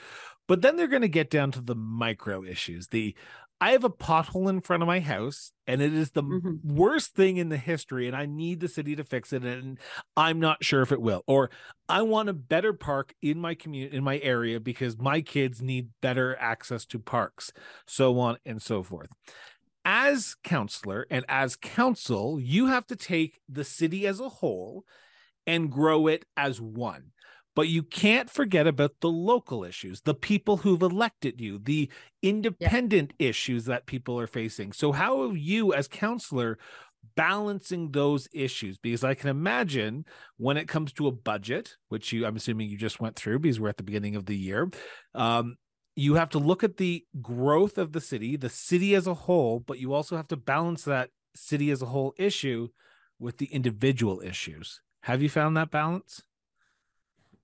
Speaker 1: But then they're going to get down to the micro issues. The I have a pothole in front of my house and it is the mm-hmm. worst thing in the history and I need the city to fix it and I'm not sure if it will. Or I want a better park in my community in my area because my kids need better access to parks so on and so forth. As councilor and as council, you have to take the city as a whole and grow it as one but you can't forget about the local issues, the people who've elected you, the independent yeah. issues that people are facing. So, how are you, as councilor, balancing those issues? Because I can imagine when it comes to a budget, which you, I'm assuming you just went through because we're at the beginning of the year. Um, you have to look at the growth of the city, the city as a whole, but you also have to balance that city as a whole issue with the individual issues. Have you found that balance?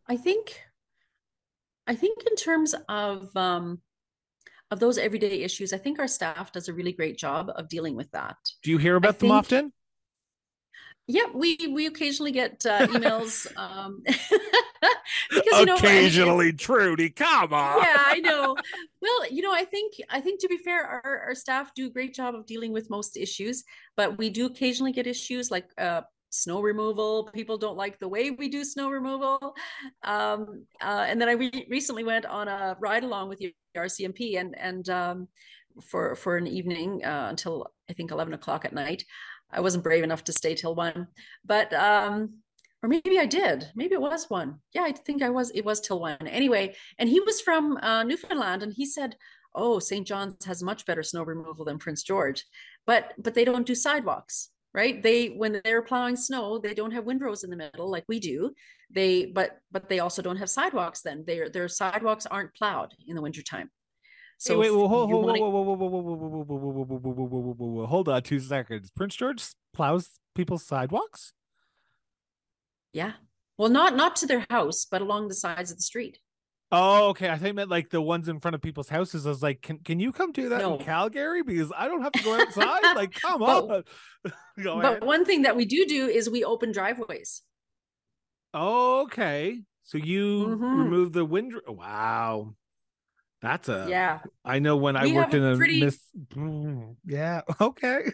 Speaker 2: I think I think in terms of um, of those everyday issues, I think our staff does a really great job of dealing with that.
Speaker 1: Do you hear about I them think, often?
Speaker 2: Yeah, we we occasionally get uh, emails. um,
Speaker 1: because you know, occasionally, Trudy, come on.
Speaker 2: Yeah, I know. Well, you know, I think I think to be fair, our, our staff do a great job of dealing with most issues, but we do occasionally get issues like uh, snow removal. People don't like the way we do snow removal. Um, uh, and then I re- recently went on a ride along with the RCMP and and um, for for an evening uh, until I think eleven o'clock at night. I wasn't brave enough to stay till one, but um, or maybe I did. Maybe it was one. Yeah, I think I was. It was till one. Anyway, and he was from uh, Newfoundland, and he said, "Oh, St. John's has much better snow removal than Prince George, but but they don't do sidewalks." right they when they're plowing snow they don't have windrows in the middle like we do they but but they also don't have sidewalks then their their sidewalks aren't plowed in the wintertime
Speaker 1: so wait, wait hold, on two seconds prince george plows people's sidewalks
Speaker 2: yeah well not not to their house but along the sides of the street
Speaker 1: Oh, okay. I think meant like the ones in front of people's houses. I was like, can can you come do that no. in Calgary? Because I don't have to go outside. like, come but, on.
Speaker 2: go but ahead. one thing that we do do is we open driveways.
Speaker 1: Oh, okay. So you mm-hmm. remove the wind. Wow. That's a
Speaker 2: yeah.
Speaker 1: I know when we I worked in a pretty... miss. Mm, yeah. Okay.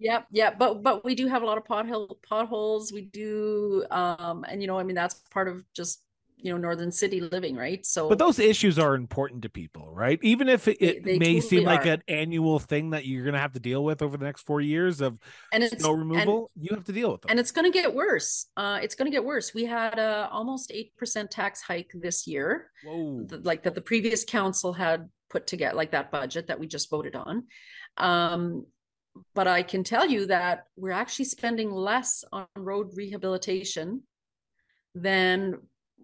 Speaker 2: Yep, yeah, but but we do have a lot of pothole potholes. We do, um, and you know, I mean, that's part of just you know northern city living right? So
Speaker 1: but those issues are important to people right? Even if it, it they, they may totally seem like are. an annual thing that you're going to have to deal with over the next four years of and it's, no removal and, you have to deal with them.
Speaker 2: And it's going to get worse. Uh it's going to get worse. We had a almost 8% tax hike this year Whoa. The, like that the previous council had put together like that budget that we just voted on. Um but i can tell you that we're actually spending less on road rehabilitation than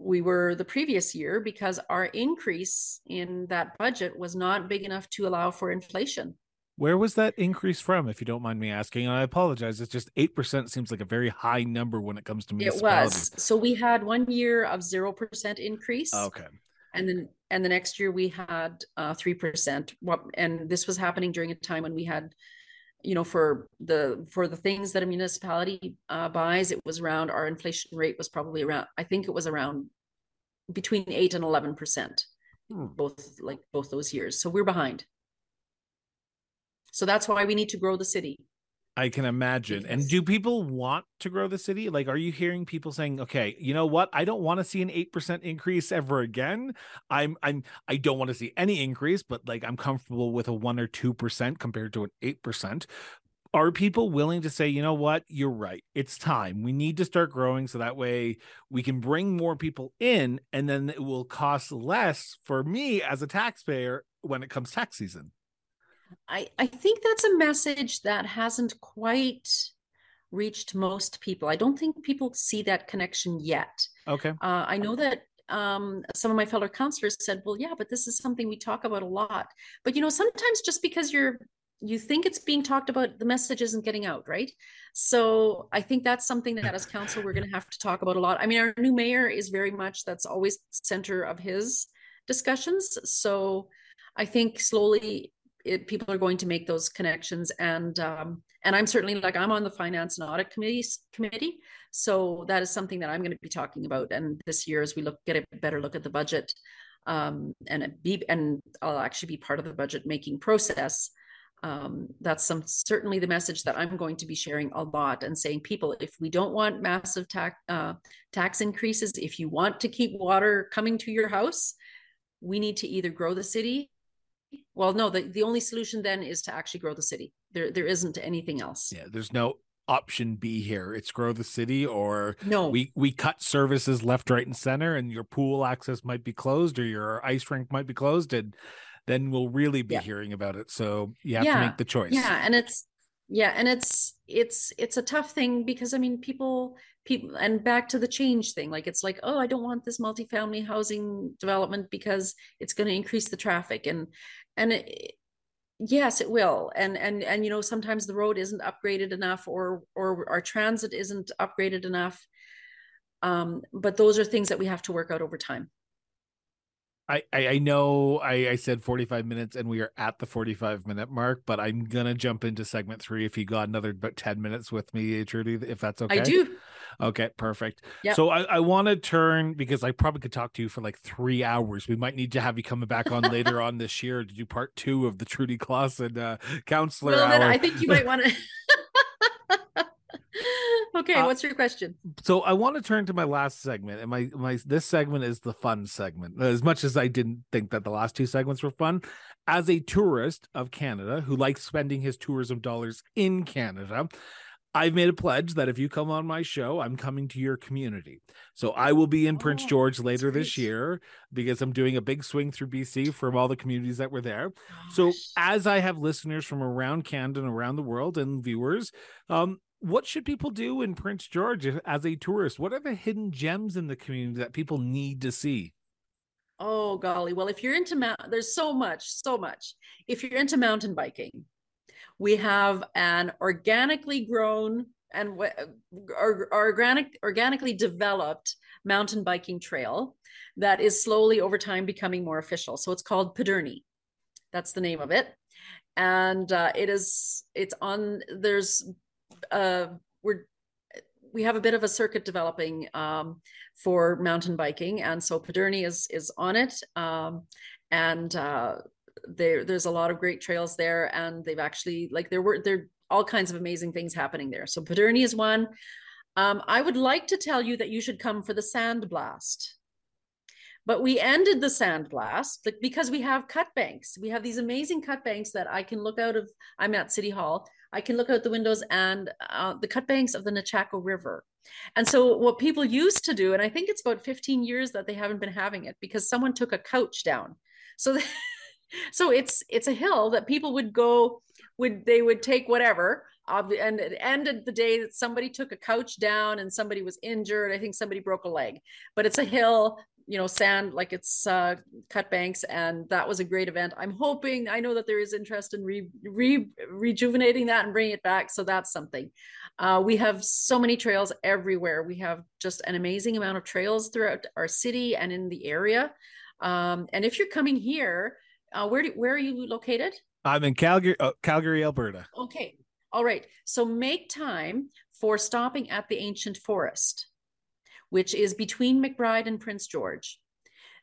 Speaker 2: we were the previous year because our increase in that budget was not big enough to allow for inflation.
Speaker 1: Where was that increase from, if you don't mind me asking? And I apologize. It's just 8% seems like a very high number when it comes to municipalities.
Speaker 2: It was. So we had one year of 0% increase.
Speaker 1: Okay.
Speaker 2: And then and the next year we had uh, 3%. And this was happening during a time when we had you know for the for the things that a municipality uh, buys it was around our inflation rate was probably around i think it was around between 8 and 11 percent hmm. both like both those years. So we're behind. So that's why we need to grow the city
Speaker 1: I can imagine. And do people want to grow the city? Like, are you hearing people saying, "Okay, you know what? I don't want to see an eight percent increase ever again. I'm, I'm, I don't want to see any increase, but like, I'm comfortable with a one or two percent compared to an eight percent." Are people willing to say, you know what? You're right. It's time. We need to start growing so that way we can bring more people in, and then it will cost less for me as a taxpayer when it comes tax season.
Speaker 2: I, I think that's a message that hasn't quite reached most people. I don't think people see that connection yet.
Speaker 1: Okay.
Speaker 2: Uh, I know that um, some of my fellow councilors said, well, yeah, but this is something we talk about a lot. But, you know, sometimes just because you're you think it's being talked about the message isn't getting out right so i think that's something that as council we're going to have to talk about a lot i mean our new mayor is very much that's always center of his discussions so i think slowly it, people are going to make those connections and um, and i'm certainly like i'm on the finance and audit committee committee so that is something that i'm going to be talking about. And this year as we look get a better look at the budget um, and be and i'll actually be part of the budget making process um, that's some certainly the message that i'm going to be sharing a lot and saying people if we don't want massive tax uh, tax increases if you want to keep water coming to your house we need to either grow the city well no the, the only solution then is to actually grow the city. There there isn't anything else.
Speaker 1: Yeah there's no option b here. It's grow the city or
Speaker 2: no.
Speaker 1: we we cut services left right and center and your pool access might be closed or your ice rink might be closed and then we'll really be yeah. hearing about it. So you have yeah. to make the choice.
Speaker 2: Yeah and it's yeah and it's it's it's a tough thing because i mean people people and back to the change thing like it's like oh i don't want this multifamily housing development because it's going to increase the traffic and and it, yes it will and and and you know sometimes the road isn't upgraded enough or or our transit isn't upgraded enough um but those are things that we have to work out over time
Speaker 1: I, I know I, I said 45 minutes and we are at the 45 minute mark, but I'm gonna jump into segment three if you got another about 10 minutes with me, Trudy, if that's okay.
Speaker 2: I do.
Speaker 1: Okay, perfect. Yep. So I, I want to turn because I probably could talk to you for like three hours. We might need to have you coming back on later on this year to do part two of the Trudy Klassen uh, councilor. Well, then
Speaker 2: I think you might want to. okay, uh, what's your question?
Speaker 1: So I want to turn to my last segment, and my my this segment is the fun segment. As much as I didn't think that the last two segments were fun, as a tourist of Canada who likes spending his tourism dollars in Canada. I've made a pledge that if you come on my show, I'm coming to your community. So I will be in oh, Prince George later this year because I'm doing a big swing through BC from all the communities that were there. Gosh. So as I have listeners from around Canada and around the world and viewers, um, what should people do in Prince George as a tourist? What are the hidden gems in the community that people need to see?
Speaker 2: Oh golly, well if you're into mount, there's so much, so much. If you're into mountain biking, we have an organically grown and or, organic organically developed mountain biking trail that is slowly over time becoming more official. So it's called Pidherny. That's the name of it. And uh, it is it's on there's uh, we're we have a bit of a circuit developing um, for mountain biking, and so Pidherny is is on it, um, and uh, there there's a lot of great trails there, and they've actually like there were there all kinds of amazing things happening there. So Pidherny is one. Um, I would like to tell you that you should come for the sand blast. But we ended the sand blast because we have cut banks. We have these amazing cut banks that I can look out of. I'm at City Hall I can look out the windows and uh, the cut banks of the Nechako River. And so, what people used to do, and I think it's about 15 years that they haven't been having it because someone took a couch down. So, so it's it's a hill that people would go would they would take whatever and it ended the day that somebody took a couch down and somebody was injured. I think somebody broke a leg but it's a hill you know sand like it's uh, cut banks and that was a great event. I'm hoping i know that there is interest in re, re rejuvenating that and bringing it back so that's something. Uh, we have so many trails everywhere. We have just an amazing amount of trails throughout our city and in the area. Um, and if you're coming here uh, where do, where are you located
Speaker 1: i'm in calgary uh, calgary alberta
Speaker 2: okay all right so make time for stopping at the ancient forest which is between McBride and Prince George.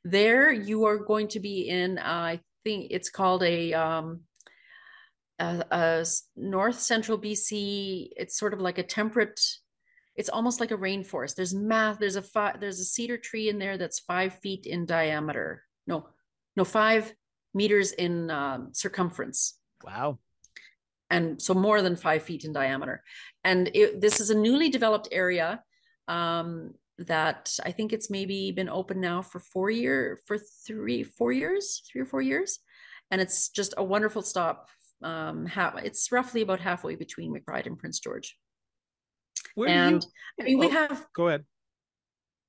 Speaker 2: There, you are going to be in, uh, I think it's called a, um, a, a north central BC. It's sort of like a temperate. It's almost like a rainforest. There's math. There's a fi- there's a cedar tree in there that's five feet in diameter. No, no, five meters in um, circumference.
Speaker 1: Wow
Speaker 2: and so more than five feet in diameter. And it, this is a newly developed area. Um, that I think it's maybe been open now for four year for three four years three or four years, and it's just a wonderful stop. Um, it's roughly about halfway between McBride and Prince George. Where and you... I mean, we oh, have
Speaker 1: go ahead.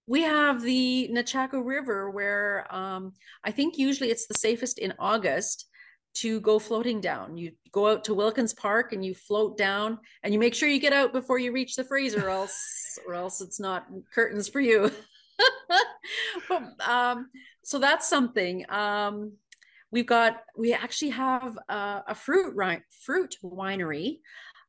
Speaker 2: We have the Nechako River, where um, I think usually it's the safest in August to go floating down. You go out to Wilkins Park and you float down and you make sure you get out before you reach the Fraser or else or else it's not curtains for you. but, um, so that's something. Um, we've got we actually have a, a fruit fruit winery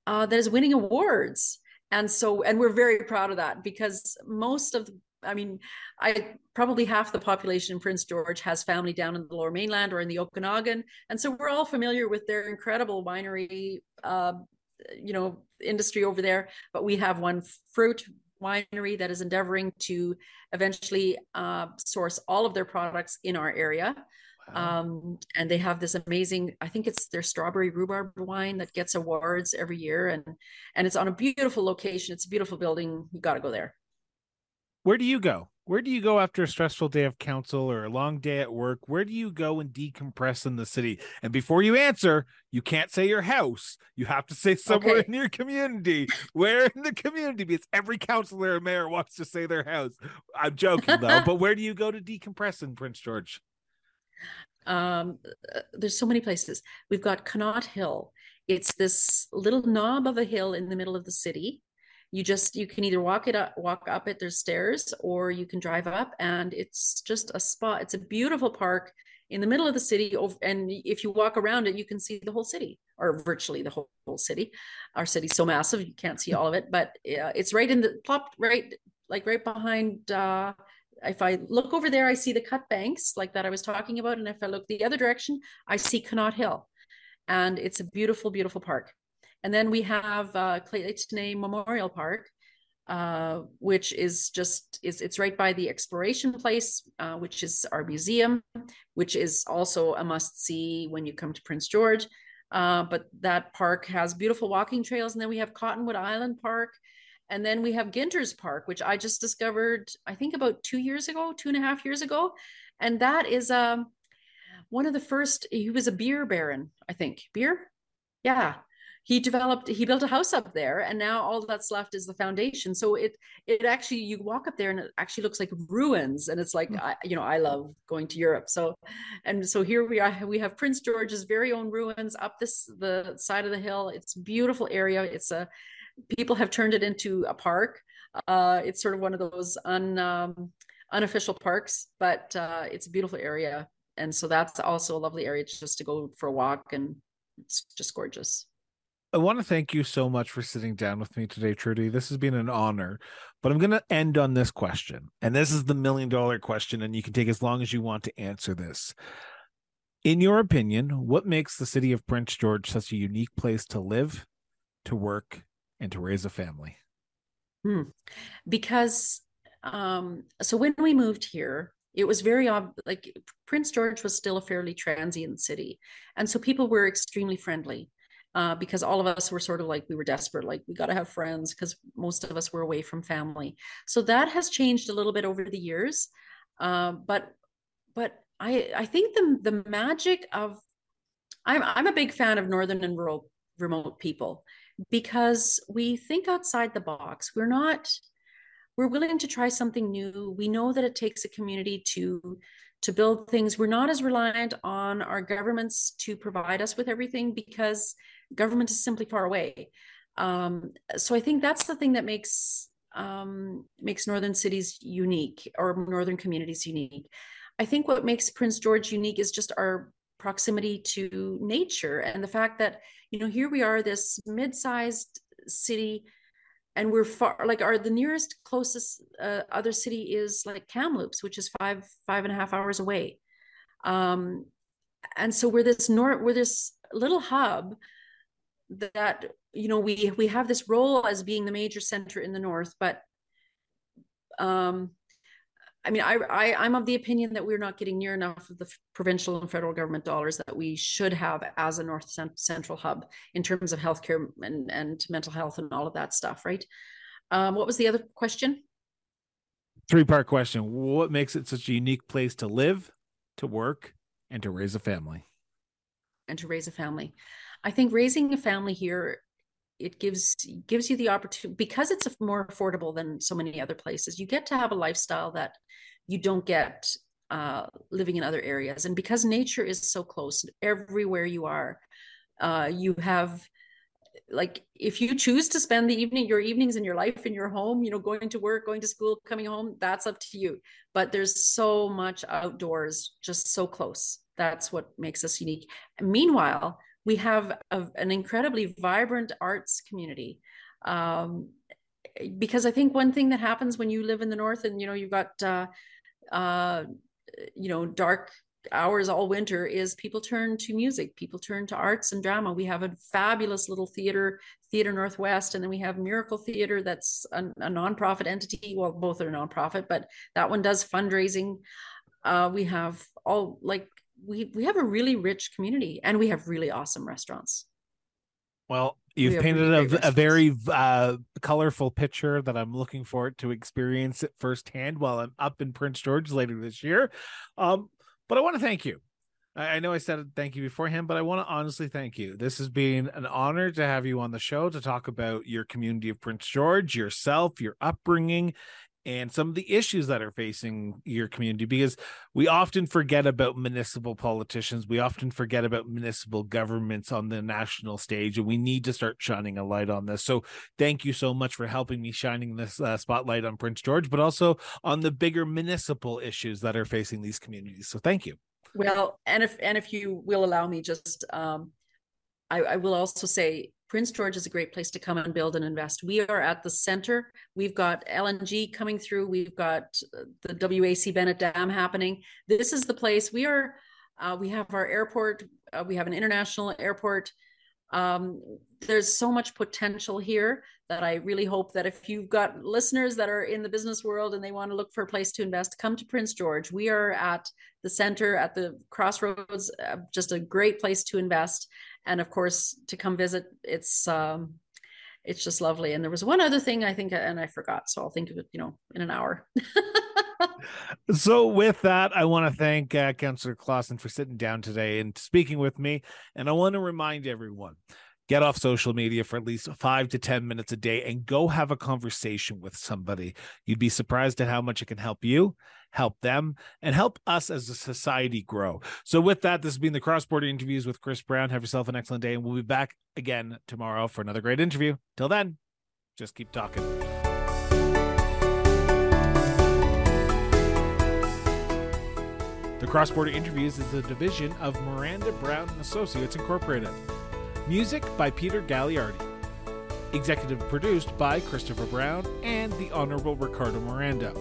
Speaker 2: uh, that is winning awards and so and we're very proud of that because most of I mean, I probably half the population in Prince George has family down in the Lower Mainland or in the Okanagan, and so we're all familiar with their incredible winery, uh, you know, industry over there. But we have one fruit winery that is endeavoring to eventually uh, source all of their products in our area. Wow. Um, and they have this amazing, I think it's their strawberry rhubarb wine that gets awards every year. And, and it's on a beautiful location. It's a beautiful building. You got to go there.
Speaker 1: Where do you go? Where do you go after a stressful day of council or a long day at work? Where do you go and decompress in the city? And before you answer, you can't say your house. You have to say somewhere okay. in your community. Where in the community? Because every councilor or mayor wants to say their house. I'm joking though, but where do you go to decompress in Prince George?
Speaker 2: Um, uh, there's so many places. We've got Connaught Hill. It's this little knob of a hill in the middle of the city. You just you can either walk it up, walk up it. There's stairs, or you can drive up, and it's just a spot. It's a beautiful park in the middle of the city. And if you walk around it, you can see the whole city, or virtually the whole, whole city. Our city's so massive you can't see all of it, but uh, it's right in the plopped right like right behind uh, if I look over there, I see the cut banks like that I was talking about. And if I look the other direction, I see Connaught Hill. And it's a beautiful, beautiful park. And then we have uh, Clayton Memorial Park, uh, which is just is it's right by the exploration place, uh, which is our museum, which is also a must see when you come to Prince George. Uh, but that park has beautiful walking trails, and then we have Cottonwood Island Park, and then we have Ginter's Park, which I just discovered, I think about two years ago, two and a half years ago. And that is um, one of the first, he was a beer baron, I think. Beer? Yeah. He developed, he built a house up there, and now all that's left is the foundation. So it, it actually, you walk up there and it actually looks like ruins. And it's like, mm-hmm. I, you know, I love going to Europe. So, and so here we are, we have Prince George's very own ruins up this, the side of the hill. It's beautiful area. It's a, people have turned it into a park. Uh, it's sort of one of those un, um, unofficial parks, but uh, it's a beautiful area. And so that's also a lovely area just to go for a walk, and it's just gorgeous.
Speaker 1: I want to thank you so much for sitting down with me today, Trudy. This has been an honor. But I'm going to end on this question. And this is the million dollar question, and you can take as long as you want to answer this. In your opinion, what makes the city of Prince George such a unique place to live, to work, and to raise a family?
Speaker 2: Hmm. Because um, so when we moved here, it was very ob- like Prince George was still a fairly transient city, and so people were extremely friendly. Uh, because all of us were sort of like we were desperate, like we got to have friends because most of us were away from family. So that has changed a little bit over the years, uh, but but I I think the the magic of I'm I'm a big fan of northern and rural remote people because we think outside the box. We're not, we're willing to try something new. We know that it takes a community to to build things. We're not as reliant on our governments to provide us with everything because government is simply far away. Um, so I think that's the thing that makes um, makes northern cities unique or northern communities unique. I think what makes Prince George unique is just our proximity to nature and the fact that you know here we are this mid-sized city and we're far like our the nearest closest uh, other city is like kamloops which is five five and a half hours away um and so we're this north we're this little hub that you know we we have this role as being the major center in the north but um I mean, I, I i'm of the opinion that we're not getting near enough of the provincial and federal government dollars that we should have as a North Central hub in terms of healthcare and, and mental health and all of that stuff, right? Um, what was the other question?
Speaker 1: Three part question. What makes it such a unique place to live, to work, and to raise a family?
Speaker 2: And to raise a family. I think raising a family here it gives gives you the opportunity because it's more affordable than so many other places you get to have a lifestyle that you don't get uh, living in other areas. And because nature is so close everywhere you are, uh, you have like if you choose to spend the evening your evenings in your life in your home you know going to work going to school coming home that's up to you. But there's so much outdoors just so close. That's what makes us unique. Meanwhile we have a, an incredibly vibrant arts community. Um, because i think one thing that happens when you live in the north and you know you've got uh, uh, you know dark hours all winter is people turn to music people turn to arts and drama. We have a fabulous little theater theater northwest and then we have miracle theater that's a, a nonprofit entity. Well both are nonprofit but that one does fundraising. Uh, we have all like we we have a really rich community and we have really awesome restaurants
Speaker 1: well you've painted really a, a, very uh, colorful picture that i'm looking forward to experience it firsthand while i'm up in prince george later this year um, but I want to thank you. I, know I said thank you beforehand, but I want to honestly thank you. This has been an honor to have you on the show to talk about your community of Prince George, yourself, your upbringing, and some of the issues that are facing your community because we often forget about municipal politicians. We often forget about municipal governments on the national stage and we need to start shining a light on this. So thank you so much for helping me shining this uh, spotlight on prince george but also on the bigger municipal issues that are facing these communities. So thank you.
Speaker 2: Well and if and if you will allow me just um I, I will also say Prince George is a great place to come and build and invest. We are at the center. We've got LNG coming through. We've got the WAC Bennett Dam happening. This is the place. We are. Uh, we have our airport. Uh, we have an international airport. Um, there's so much potential here that I really hope that if you've got listeners that are in the business world and they want to look for a place to invest, come to Prince George. We are at the center, at the crossroads, uh, just a great place to invest and of course to come visit it's um it's just lovely. And there was one other thing i think and i forgot so i'll think of it you know in an hour.
Speaker 1: So with that i want to thank uh, councillor Klassen for sitting down today and speaking with me. And i want to remind everyone get off social media for at least five to 10 minutes a day and go have a conversation with somebody. You'd be surprised at how much it can help you, help them, and help us as a society grow. So, with that, this has been the Cross Border Interviews with Chris Brown. Have yourself an excellent day, and we'll be back again tomorrow for another great interview. Till then, just keep talking. The Cross Border Interviews is a division of Miranda Brown and Associates Incorporated. Music by Peter Gagliardi. Executive produced by Christopher Brown and the Honorable Ricardo Miranda.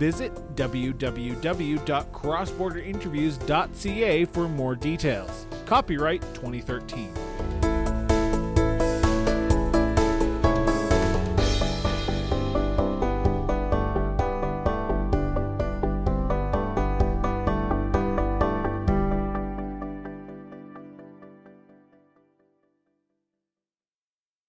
Speaker 1: Visit www.crossborderinterviews.ca for more details. Copyright 2013.